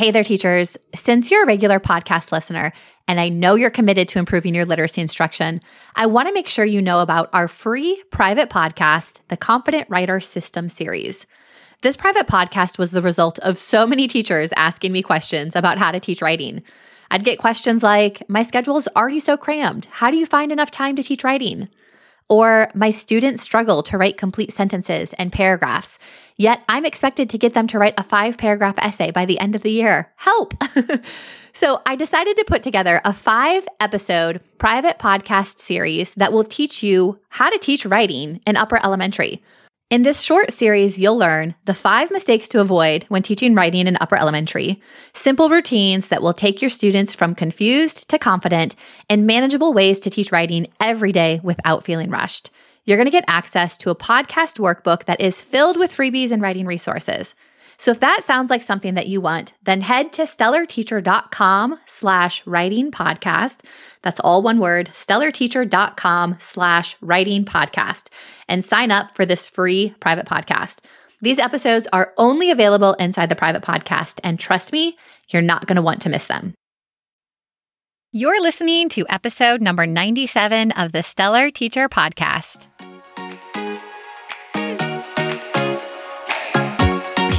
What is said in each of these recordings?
Hey there, teachers. Since you're a regular podcast listener, and I know you're committed to improving your literacy instruction, I want to make sure you know about our free private podcast, the Confident Writer System series. This private podcast was the result of so many teachers asking me questions about how to teach writing. I'd get questions like, My schedule is already so crammed. How do you find enough time to teach writing? Or, My students struggle to write complete sentences and paragraphs, yet I'm expected to get them to write a five paragraph essay by the end of the year. Help! so I decided to put together a five episode private podcast series that will teach you how to teach writing in upper elementary. In this short series, you'll learn the five mistakes to avoid when teaching writing in upper elementary, simple routines that will take your students from confused to confident, and manageable ways to teach writing every day without feeling rushed. You're going to get access to a podcast workbook that is filled with freebies and writing resources. So if that sounds like something that you want, then head to stellarteacher.com slash writing podcast. That's all one word, stellarteacher.com slash writing podcast and sign up for this free private podcast. These episodes are only available inside the private podcast. And trust me, you're not going to want to miss them. You're listening to episode number 97 of the Stellar Teacher Podcast.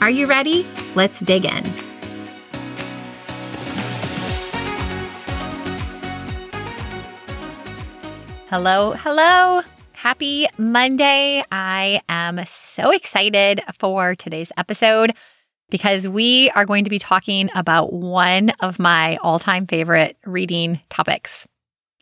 Are you ready? Let's dig in. Hello, hello. Happy Monday. I am so excited for today's episode because we are going to be talking about one of my all time favorite reading topics.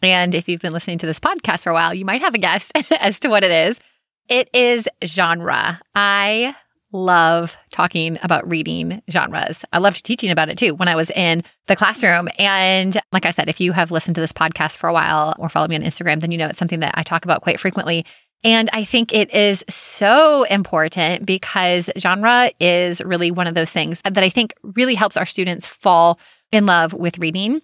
And if you've been listening to this podcast for a while, you might have a guess as to what it is. It is genre. I love talking about reading genres. I loved teaching about it too when I was in the classroom. And like I said, if you have listened to this podcast for a while or follow me on Instagram, then you know it's something that I talk about quite frequently. And I think it is so important because genre is really one of those things that I think really helps our students fall in love with reading.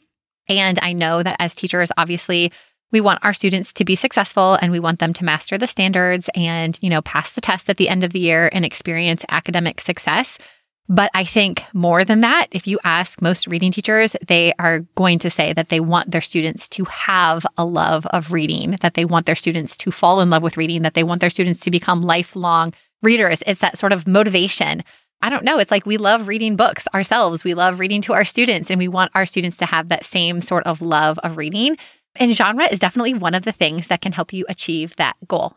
And I know that as teachers, obviously, we want our students to be successful and we want them to master the standards and, you know, pass the test at the end of the year and experience academic success. But I think more than that, if you ask most reading teachers, they are going to say that they want their students to have a love of reading, that they want their students to fall in love with reading, that they want their students to become lifelong readers. It's that sort of motivation. I don't know. It's like we love reading books ourselves. We love reading to our students, and we want our students to have that same sort of love of reading. And genre is definitely one of the things that can help you achieve that goal.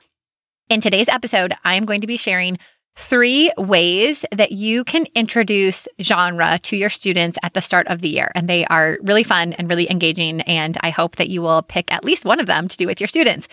In today's episode, I'm going to be sharing three ways that you can introduce genre to your students at the start of the year. And they are really fun and really engaging. And I hope that you will pick at least one of them to do with your students.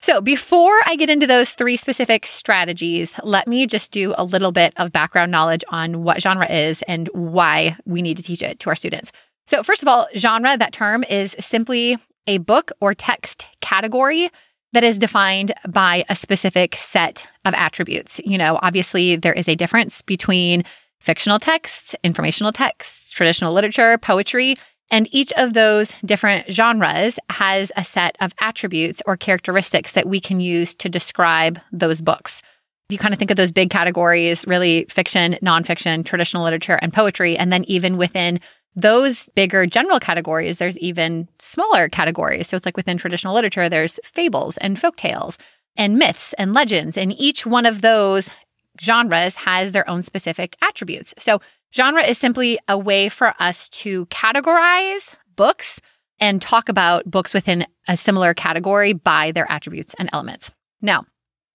So, before I get into those three specific strategies, let me just do a little bit of background knowledge on what genre is and why we need to teach it to our students. So, first of all, genre, that term is simply a book or text category that is defined by a specific set of attributes. You know, obviously, there is a difference between fictional texts, informational texts, traditional literature, poetry, and each of those different genres has a set of attributes or characteristics that we can use to describe those books. You kind of think of those big categories really fiction, nonfiction, traditional literature, and poetry. And then even within those bigger general categories, there's even smaller categories. So it's like within traditional literature, there's fables and folk tales and myths and legends. And each one of those genres has their own specific attributes. So genre is simply a way for us to categorize books and talk about books within a similar category by their attributes and elements. Now,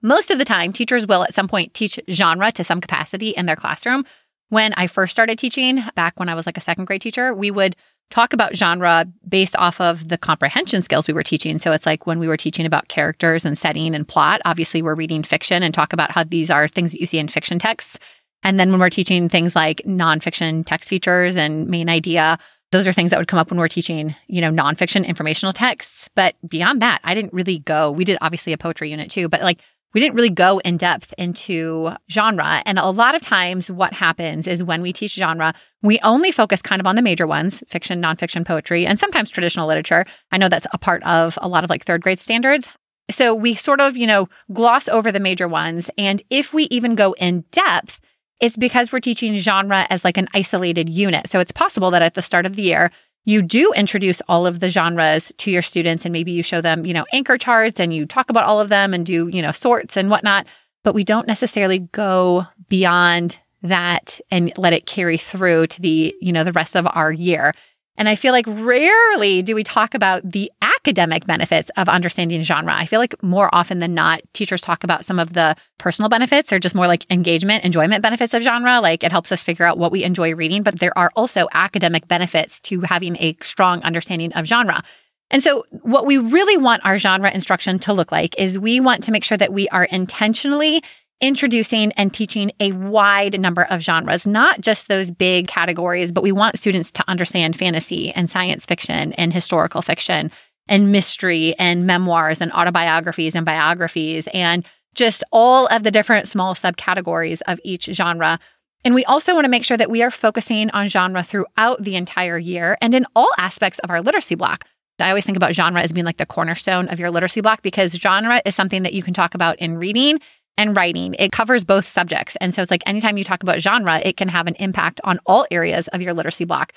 most of the time, teachers will at some point teach genre to some capacity in their classroom. When I first started teaching, back when I was like a second grade teacher, we would talk about genre based off of the comprehension skills we were teaching. So it's like when we were teaching about characters and setting and plot, obviously we're reading fiction and talk about how these are things that you see in fiction texts. And then when we're teaching things like nonfiction text features and main idea, Those are things that would come up when we're teaching, you know, nonfiction informational texts. But beyond that, I didn't really go. We did obviously a poetry unit too, but like we didn't really go in depth into genre. And a lot of times, what happens is when we teach genre, we only focus kind of on the major ones fiction, nonfiction, poetry, and sometimes traditional literature. I know that's a part of a lot of like third grade standards. So we sort of, you know, gloss over the major ones. And if we even go in depth, it's because we're teaching genre as like an isolated unit. So it's possible that at the start of the year, you do introduce all of the genres to your students and maybe you show them, you know, anchor charts and you talk about all of them and do, you know, sorts and whatnot. But we don't necessarily go beyond that and let it carry through to the, you know, the rest of our year. And I feel like rarely do we talk about the academic benefits of understanding genre. I feel like more often than not, teachers talk about some of the personal benefits or just more like engagement, enjoyment benefits of genre. Like it helps us figure out what we enjoy reading, but there are also academic benefits to having a strong understanding of genre. And so, what we really want our genre instruction to look like is we want to make sure that we are intentionally introducing and teaching a wide number of genres, not just those big categories, but we want students to understand fantasy and science fiction and historical fiction and mystery and memoirs and autobiographies and biographies and just all of the different small subcategories of each genre. And we also want to make sure that we are focusing on genre throughout the entire year and in all aspects of our literacy block. I always think about genre as being like the cornerstone of your literacy block because genre is something that you can talk about in reading and writing. It covers both subjects. And so it's like anytime you talk about genre, it can have an impact on all areas of your literacy block.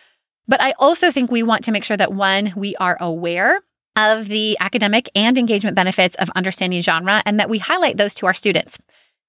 But I also think we want to make sure that one, we are aware of the academic and engagement benefits of understanding genre and that we highlight those to our students.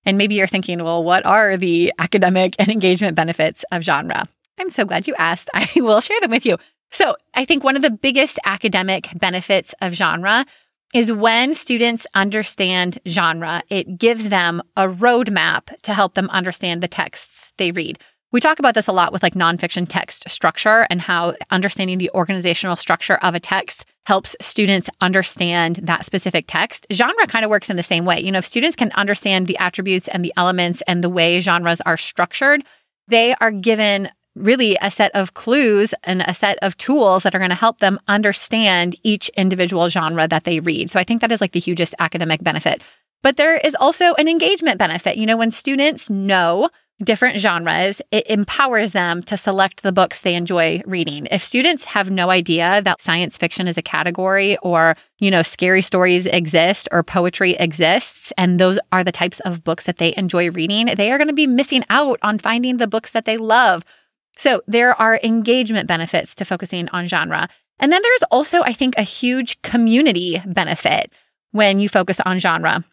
And maybe you're thinking, well, what are the academic and engagement benefits of genre? I'm so glad you asked. I will share them with you. So, I think one of the biggest academic benefits of genre is when students understand genre, it gives them a roadmap to help them understand the texts they read. We talk about this a lot with like nonfiction text structure and how understanding the organizational structure of a text helps students understand that specific text. Genre kind of works in the same way. You know, if students can understand the attributes and the elements and the way genres are structured, they are given really a set of clues and a set of tools that are going to help them understand each individual genre that they read. So I think that is like the hugest academic benefit. But there is also an engagement benefit. You know, when students know different genres, it empowers them to select the books they enjoy reading. If students have no idea that science fiction is a category or, you know, scary stories exist or poetry exists, and those are the types of books that they enjoy reading, they are going to be missing out on finding the books that they love so there are engagement benefits to focusing on genre. And then there's also, I think, a huge community benefit when you focus on genre.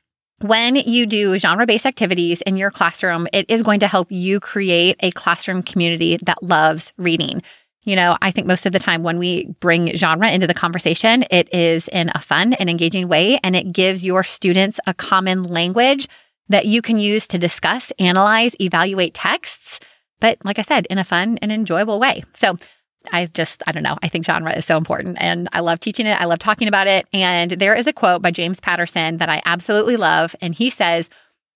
When you do genre based activities in your classroom, it is going to help you create a classroom community that loves reading. You know, I think most of the time when we bring genre into the conversation, it is in a fun and engaging way, and it gives your students a common language that you can use to discuss, analyze, evaluate texts but like I said, in a fun and enjoyable way. So I just, I don't know. I think genre is so important and I love teaching it. I love talking about it. And there is a quote by James Patterson that I absolutely love. And he says,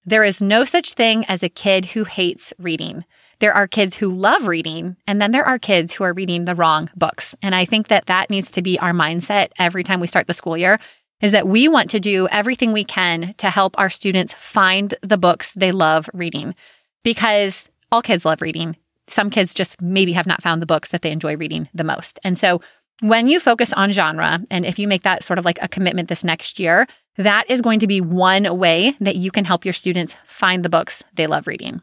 There is no such thing as a kid who hates reading. There are kids who love reading, and then there are kids who are reading the wrong books. And I think that that needs to be our mindset every time we start the school year is that we want to do everything we can to help our students find the books they love reading because all kids love reading. Some kids just maybe have not found the books that they enjoy reading the most. And so when you focus on genre, and if you make that sort of like a commitment this next year, that is going to be one way that you can help your students find the books they love reading.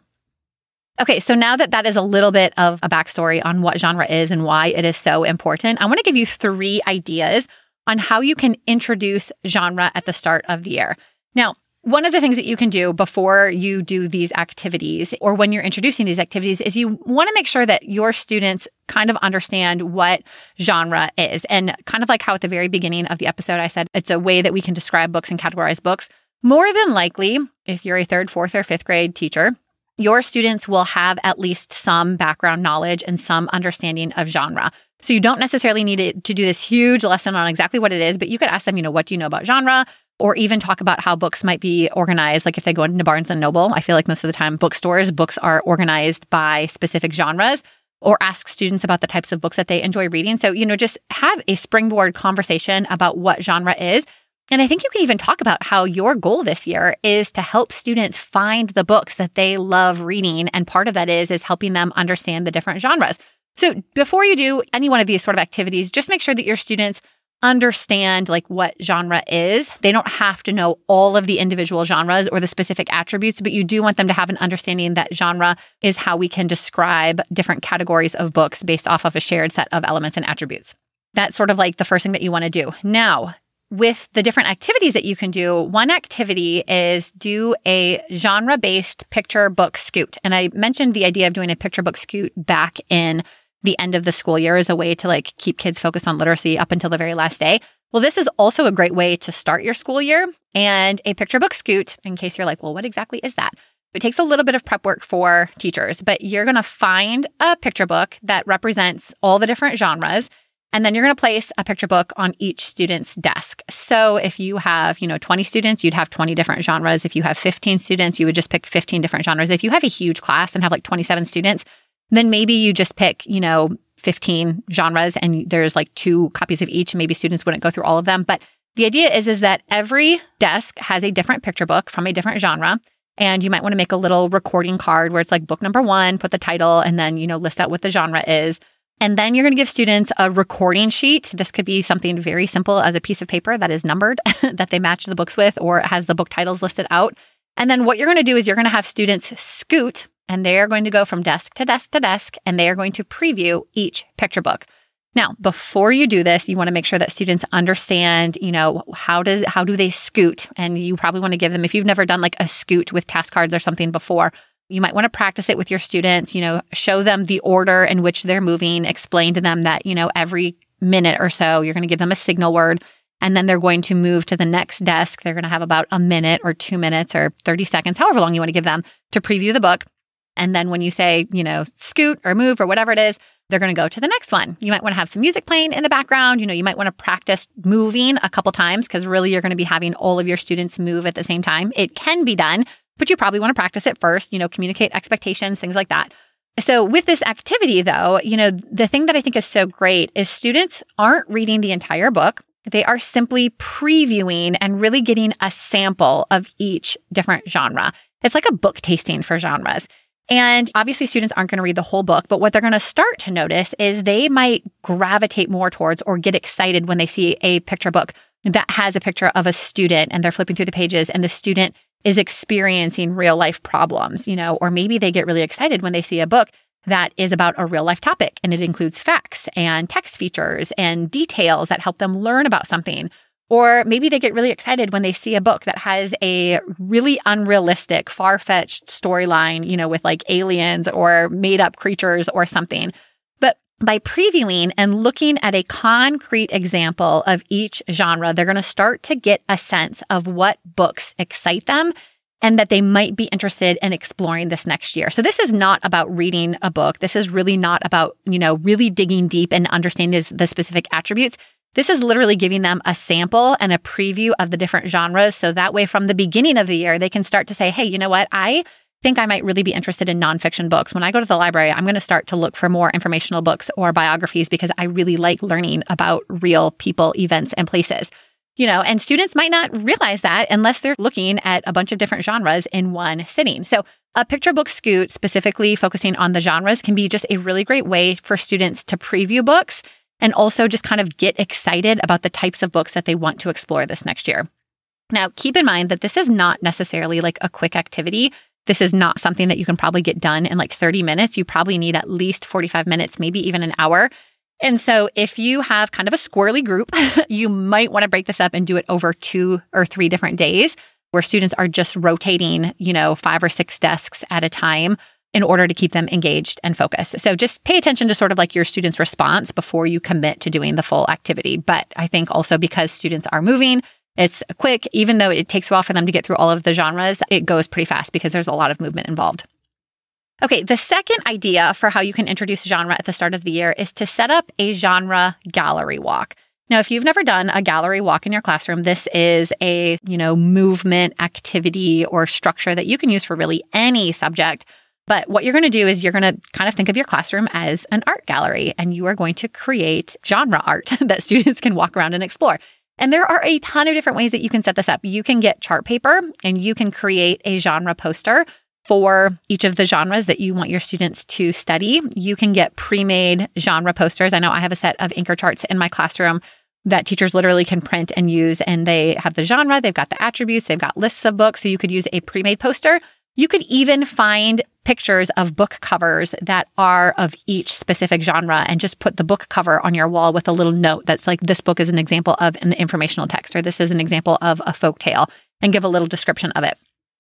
Okay, so now that that is a little bit of a backstory on what genre is and why it is so important, I want to give you three ideas on how you can introduce genre at the start of the year. Now, one of the things that you can do before you do these activities or when you're introducing these activities is you want to make sure that your students kind of understand what genre is. And kind of like how at the very beginning of the episode, I said it's a way that we can describe books and categorize books. More than likely, if you're a third, fourth, or fifth grade teacher, your students will have at least some background knowledge and some understanding of genre. So you don't necessarily need to do this huge lesson on exactly what it is, but you could ask them, you know, what do you know about genre? or even talk about how books might be organized. Like if they go into Barnes and Noble, I feel like most of the time bookstores, books are organized by specific genres. or ask students about the types of books that they enjoy reading. So, you know, just have a springboard conversation about what genre is. And I think you can even talk about how your goal this year is to help students find the books that they love reading. And part of that is, is helping them understand the different genres. So before you do any one of these sort of activities, just make sure that your students understand like what genre is. They don't have to know all of the individual genres or the specific attributes, but you do want them to have an understanding that genre is how we can describe different categories of books based off of a shared set of elements and attributes. That's sort of like the first thing that you want to do. Now, with the different activities that you can do, one activity is do a genre based picture book scoot. And I mentioned the idea of doing a picture book scoot back in the end of the school year as a way to like keep kids focused on literacy up until the very last day. Well, this is also a great way to start your school year and a picture book scoot in case you're like, well, what exactly is that? It takes a little bit of prep work for teachers, but you're going to find a picture book that represents all the different genres. And then you're going to place a picture book on each student's desk. So if you have, you know, 20 students, you'd have 20 different genres. If you have 15 students, you would just pick 15 different genres. If you have a huge class and have like 27 students, then maybe you just pick, you know, 15 genres and there's like two copies of each. Maybe students wouldn't go through all of them. But the idea is, is that every desk has a different picture book from a different genre. And you might want to make a little recording card where it's like book number one, put the title, and then, you know, list out what the genre is. And then you're going to give students a recording sheet. This could be something very simple as a piece of paper that is numbered that they match the books with or has the book titles listed out. And then what you're going to do is you're going to have students scoot and they are going to go from desk to desk to desk and they are going to preview each picture book. Now, before you do this, you want to make sure that students understand, you know, how does how do they scoot? And you probably want to give them if you've never done like a scoot with task cards or something before, you might want to practice it with your students, you know, show them the order in which they're moving, explain to them that, you know, every minute or so you're going to give them a signal word and then they're going to move to the next desk. They're going to have about a minute or 2 minutes or 30 seconds, however long you want to give them to preview the book. And then when you say, you know, scoot or move or whatever it is, they're going to go to the next one. You might want to have some music playing in the background. You know, you might want to practice moving a couple times because really you're going to be having all of your students move at the same time. It can be done, but you probably want to practice it first, you know, communicate expectations, things like that. So with this activity though, you know, the thing that I think is so great is students aren't reading the entire book. They are simply previewing and really getting a sample of each different genre. It's like a book tasting for genres. And obviously, students aren't going to read the whole book, but what they're going to start to notice is they might gravitate more towards or get excited when they see a picture book that has a picture of a student and they're flipping through the pages and the student is experiencing real life problems, you know, or maybe they get really excited when they see a book that is about a real life topic and it includes facts and text features and details that help them learn about something. Or maybe they get really excited when they see a book that has a really unrealistic, far fetched storyline, you know, with like aliens or made up creatures or something. By previewing and looking at a concrete example of each genre, they're going to start to get a sense of what books excite them and that they might be interested in exploring this next year. So this is not about reading a book. This is really not about, you know, really digging deep and understanding the specific attributes. This is literally giving them a sample and a preview of the different genres. So that way, from the beginning of the year, they can start to say, hey, you know what? I think I might really be interested in nonfiction books. When I go to the library, I'm going to start to look for more informational books or biographies because I really like learning about real people, events, and places. You know, and students might not realize that unless they're looking at a bunch of different genres in one sitting. So, a picture book scoot, specifically focusing on the genres, can be just a really great way for students to preview books and also just kind of get excited about the types of books that they want to explore this next year. Now, keep in mind that this is not necessarily like a quick activity. This is not something that you can probably get done in like 30 minutes. You probably need at least 45 minutes, maybe even an hour. And so if you have kind of a squirrely group, you might want to break this up and do it over two or three different days where students are just rotating, you know, five or six desks at a time in order to keep them engaged and focused. So just pay attention to sort of like your students' response before you commit to doing the full activity. But I think also because students are moving, it's quick, even though it takes a while for them to get through all of the genres, it goes pretty fast because there's a lot of movement involved. Okay, the second idea for how you can introduce genre at the start of the year is to set up a genre gallery walk. Now, if you've never done a gallery walk in your classroom, this is a, you know, movement activity or structure that you can use for really any subject But what you're going to do is you're going to kind of think of your classroom as an art gallery and you are going to create genre art that students can walk around and explore. And there are a ton of different ways that you can set this up. You can get chart paper and you can create a genre poster for each of the genres that you want your students to study. You can get pre made genre posters. I know I have a set of anchor charts in my classroom that teachers literally can print and use, and they have the genre, they've got the attributes, they've got lists of books. So you could use a pre made poster. You could even find pictures of book covers that are of each specific genre and just put the book cover on your wall with a little note that's like, this book is an example of an informational text, or this is an example of a folk tale, and give a little description of it.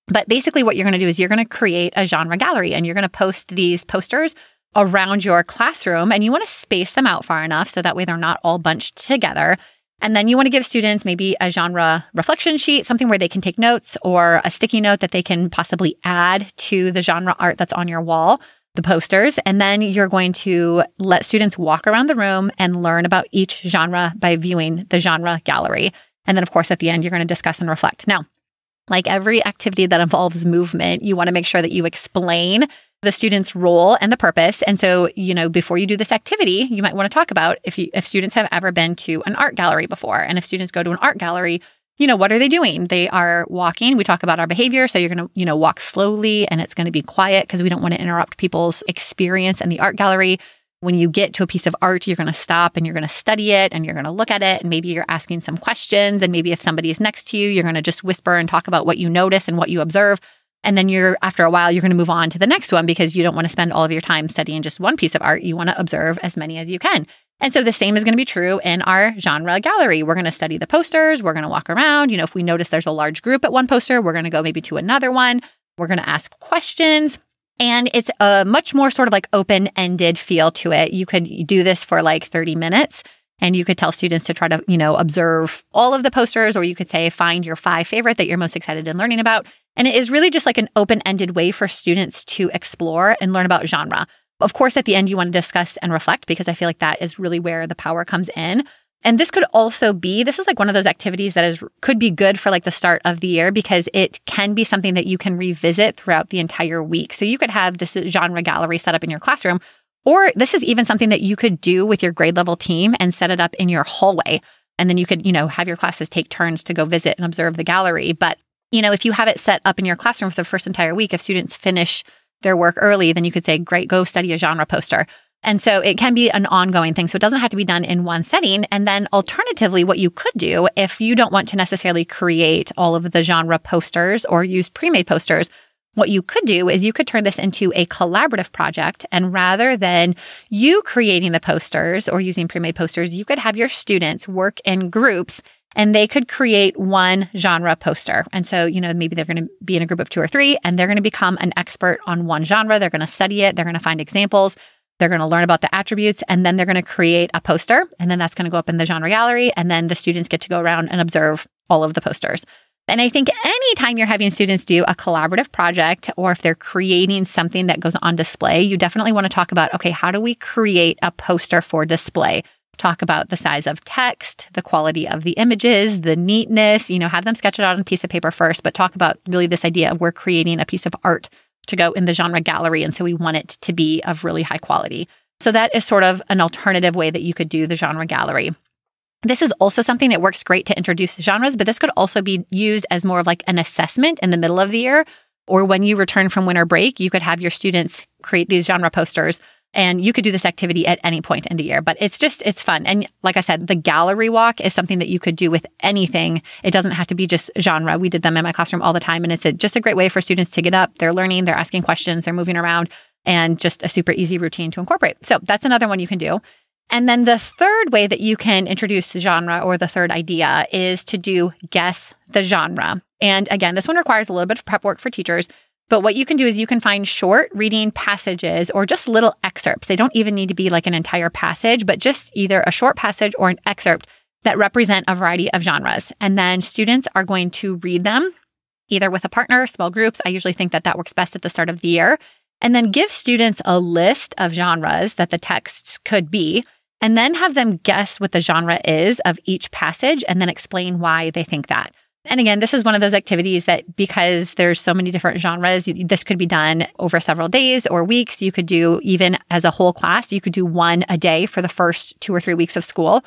But basically, what you're going to do is you're going to create a genre gallery and you're going to post these posters around your classroom and you want to space them out far enough so that way they're not all bunched together. And then you want to give students maybe a genre reflection sheet, something where they can take notes or a sticky note that they can possibly add to the genre art that's on your wall, the posters. And then you're going to let students walk around the room and learn about each genre by viewing the genre gallery. And then, of course, at the end, you're going to discuss and reflect. Now, like every activity that involves movement, you want to make sure that you explain the student's role and the purpose. And so, you know, before you do this activity, you might want to talk about if you, if students have ever been to an art gallery before. And if students go to an art gallery, you know, what are they doing? They are walking. We talk about our behavior. So you're going to, you know, walk slowly and it's going to be quiet because we don't want to interrupt people's experience in the art gallery when you get to a piece of art, you're going to stop and you're going to study it and you're going to look at it. And maybe you're asking some questions. And maybe if somebody is next to you, you're going to just whisper and talk about what you notice and what you observe. And then you're, after a while, you're going to move on to the next one because you don't want to spend all of your time studying just one piece of art. You want to observe as many as you can. And so the same is going to be true in our genre gallery. We're going to study the posters. We're going to walk around. You know, if we notice there's a large group at one poster, we're going to go maybe to another one. We're going to ask questions. And it's a much more sort of like open ended feel to it. You could do this for like 30 minutes and you could tell students to try to, you know, observe all of the posters, or you could say, find your five favorite that you're most excited in learning about. And it is really just like an open ended way for students to explore and learn about genre. Of course, at the end, you want to discuss and reflect because I feel like that is really where the power comes in. And this could also be, this is like one of those activities that is could be good for like the start of the year because it can be something that you can revisit throughout the entire week. So you could have this genre gallery set up in your classroom, or this is even something that you could do with your grade level team and set it up in your hallway. And then you could, you know, have your classes take turns to go visit and observe the gallery. But, you know, if you have it set up in your classroom for the first entire week, if students finish their work early, then you could say, great, go study a genre poster. And so it can be an ongoing thing. So it doesn't have to be done in one setting. And then alternatively, what you could do if you don't want to necessarily create all of the genre posters or use pre-made posters, what you could do is you could turn this into a collaborative project. And rather than you creating the posters or using pre-made posters, you could have your students work in groups and they could create one genre poster. And so, you know, maybe they're going to be in a group of two or three and they're going to become an expert on one genre. They're going to study it. They're going to find examples. They're going to learn about the attributes and then they're going to create a poster. And then that's going to go up in the genre gallery. And then the students get to go around and observe all of the posters. And I think anytime you're having students do a collaborative project or if they're creating something that goes on display, you definitely want to talk about okay, how do we create a poster for display? Talk about the size of text, the quality of the images, the neatness, you know, have them sketch it out on a piece of paper first, but talk about really this idea of we're creating a piece of art to go in the genre gallery. And so we want it to be of really high quality. So that is sort of an alternative way that you could do the genre gallery. This is also something that works great to introduce genres, but this could also be used as more of like an assessment in the middle of the year. Or when you return from winter break, you could have your students create these genre posters and you could do this activity at any point in the year, but it's just, it's fun. And like I said, the gallery walk is something that you could do with anything. It doesn't have to be just genre. We did them in my classroom all the time. And it's a, just a great way for students to get up. They're learning, they're asking questions, they're moving around, and just a super easy routine to incorporate. So that's another one you can do. And then the third way that you can introduce genre or the third idea is to do guess the genre. And again, this one requires a little bit of prep work for teachers. But what you can do is you can find short reading passages or just little excerpts. They don't even need to be like an entire passage, but just either a short passage or an excerpt that represent a variety of genres. And then students are going to read them either with a partner, small groups. I usually think that that works best at the start of the year. And then give students a list of genres that the texts could be, and then have them guess what the genre is of each passage and then explain why they think that. And again, this is one of those activities that because there's so many different genres, this could be done over several days or weeks. You could do even as a whole class, you could do one a day for the first two or three weeks of school.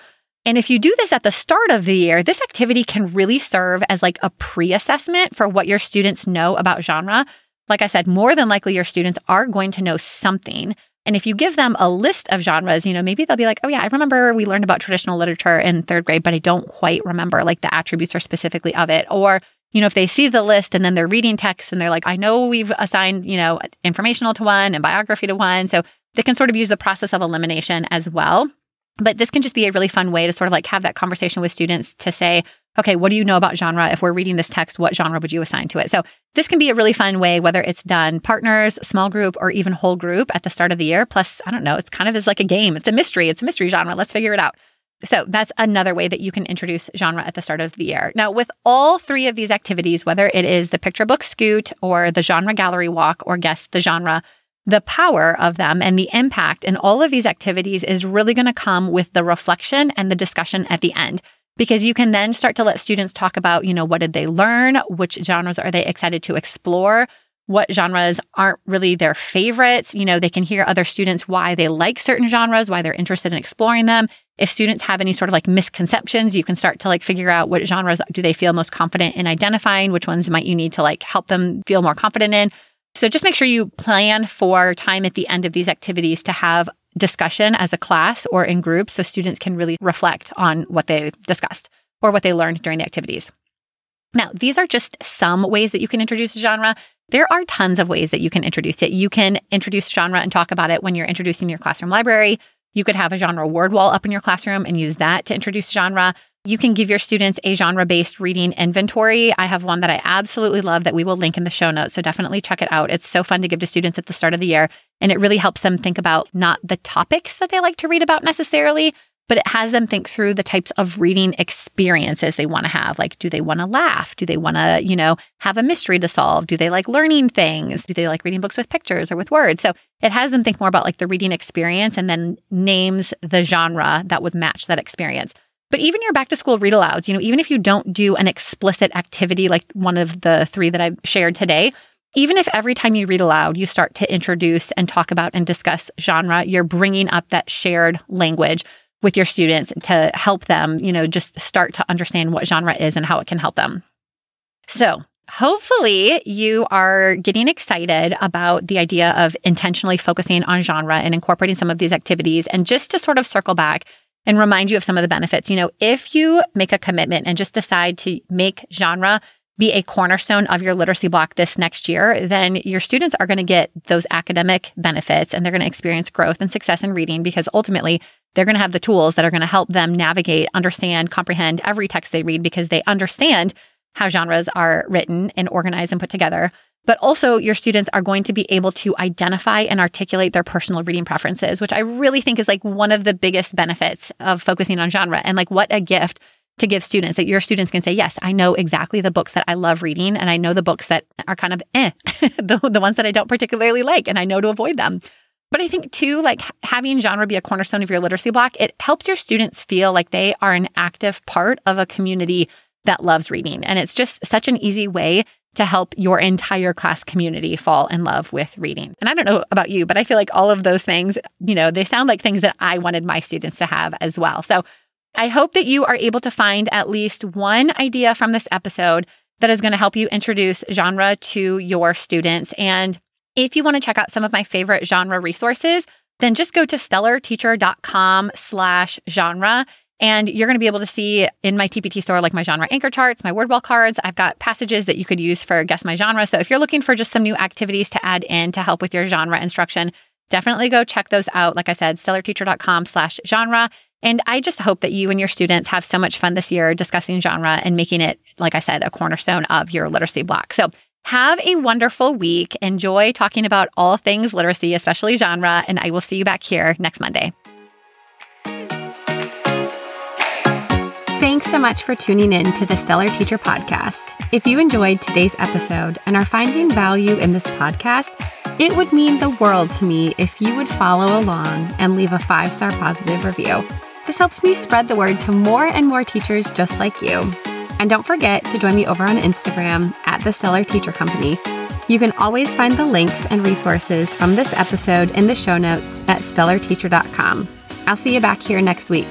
And if you do this at the start of the year, this activity can really serve as like a pre assessment for what your students know about genre. Like I said, more than likely your students are going to know something. And if you give them a list of genres, you know, maybe they'll be like, oh, yeah, I remember we learned about traditional literature in third grade, but I don't quite remember like the attributes or specifically of it. Or, you know, if they see the list and then they're reading text and they're like, I know we've assigned, you know, informational to one and biography to one. So they can sort of use the process of elimination as well. But this can just be a really fun way to sort of like have that conversation with students to say, okay, what do you know about genre? If we're reading this text, what genre would you assign to it? So this can be a really fun way, whether it's done partners, small group, or even whole group at the start of the year. Plus, I don't know, it's kind of is like a game. It's a mystery. It's a mystery genre. Let's figure it out. So that's another way that you can introduce genre at the start of the year. Now, with all three of these activities, whether it is the picture book scoot or the genre gallery walk or guess the genre, the power of them and the impact in all of these activities is really going to come with the reflection and the discussion at the end because you can then start to let students talk about, you know, what did they learn? Which genres are they excited to explore? What genres aren't really their favorites? You know, they can hear other students why they like certain genres, why they're interested in exploring them. If students have any sort of like misconceptions, you can start to like figure out what genres do they feel most confident in identifying, which ones might you need to like help them feel more confident in. So just make sure you plan for time at the end of these activities to have discussion as a class or in groups so students can really reflect on what they discussed or what they learned during the activities. Now, these are just some ways that you can introduce a genre. There are tons of ways that you can introduce it. You can introduce genre and talk about it when you're introducing your classroom library. You could have a genre word wall up in your classroom and use that to introduce genre. You can give your students a genre based reading inventory. I have one that I absolutely love that we will link in the show notes. So definitely check it out. It's so fun to give to students at the start of the year. And it really helps them think about not the topics that they like to read about necessarily, but it has them think through the types of reading experiences they want to have. Like, do they want to laugh? Do they want to, you know, have a mystery to solve? Do they like learning things? Do they like reading books with pictures or with words? So it has them think more about like the reading experience and then names the genre that would match that experience. But even your back to school read alouds, you know, even if you don't do an explicit activity like one of the three that I've shared today, even if every time you read aloud, you start to introduce and talk about and discuss genre, you're bringing up that shared language with your students to help them, you know, just start to understand what genre is and how it can help them. So, hopefully, you are getting excited about the idea of intentionally focusing on genre and incorporating some of these activities. And just to sort of circle back, and remind you of some of the benefits. You know, if you make a commitment and just decide to make genre be a cornerstone of your literacy block this next year, then your students are going to get those academic benefits and they're going to experience growth and success in reading because ultimately they're going to have the tools that are going to help them navigate, understand, comprehend every text they read because they understand how genres are written and organized and put together but also your students are going to be able to identify and articulate their personal reading preferences, which I really think is like one of the biggest benefits of focusing on genre. And like what a gift to give students that your students can say, yes, I know exactly the books that I love reading. And I know the books that are kind of eh, the, the ones that I don't particularly like, and I know to avoid them. But I think too, like having genre be a cornerstone of your literacy block, it helps your students feel like they are an active part of a community that loves reading. And it's just such an easy way to help your entire class community fall in love with reading. And I don't know about you, but I feel like all of those things, you know, they sound like things that I wanted my students to have as well. So I hope that you are able to find at least one idea from this episode that is going to help you introduce genre to your students. And if you want to check out some of my favorite genre resources, then just go to stellarteacher.com slash genre and you're going to be able to see in my TPT store, like my genre anchor charts, my word wall cards. I've got passages that you could use for guess my genre. So if you're looking for just some new activities to add in to help with your genre instruction, definitely go check those out. Like I said, stellarteacher.com slash genre. And I just hope that you and your students have so much fun this year discussing genre and making it, like I said, a cornerstone of your literacy block. So have a wonderful week. Enjoy talking about all things literacy, especially genre. And I will see you back here next Monday. Thanks so much for tuning in to the Stellar Teacher Podcast. If you enjoyed today's episode and are finding value in this podcast, it would mean the world to me if you would follow along and leave a five star positive review. This helps me spread the word to more and more teachers just like you. And don't forget to join me over on Instagram at the Stellar Teacher Company. You can always find the links and resources from this episode in the show notes at stellarteacher.com. I'll see you back here next week.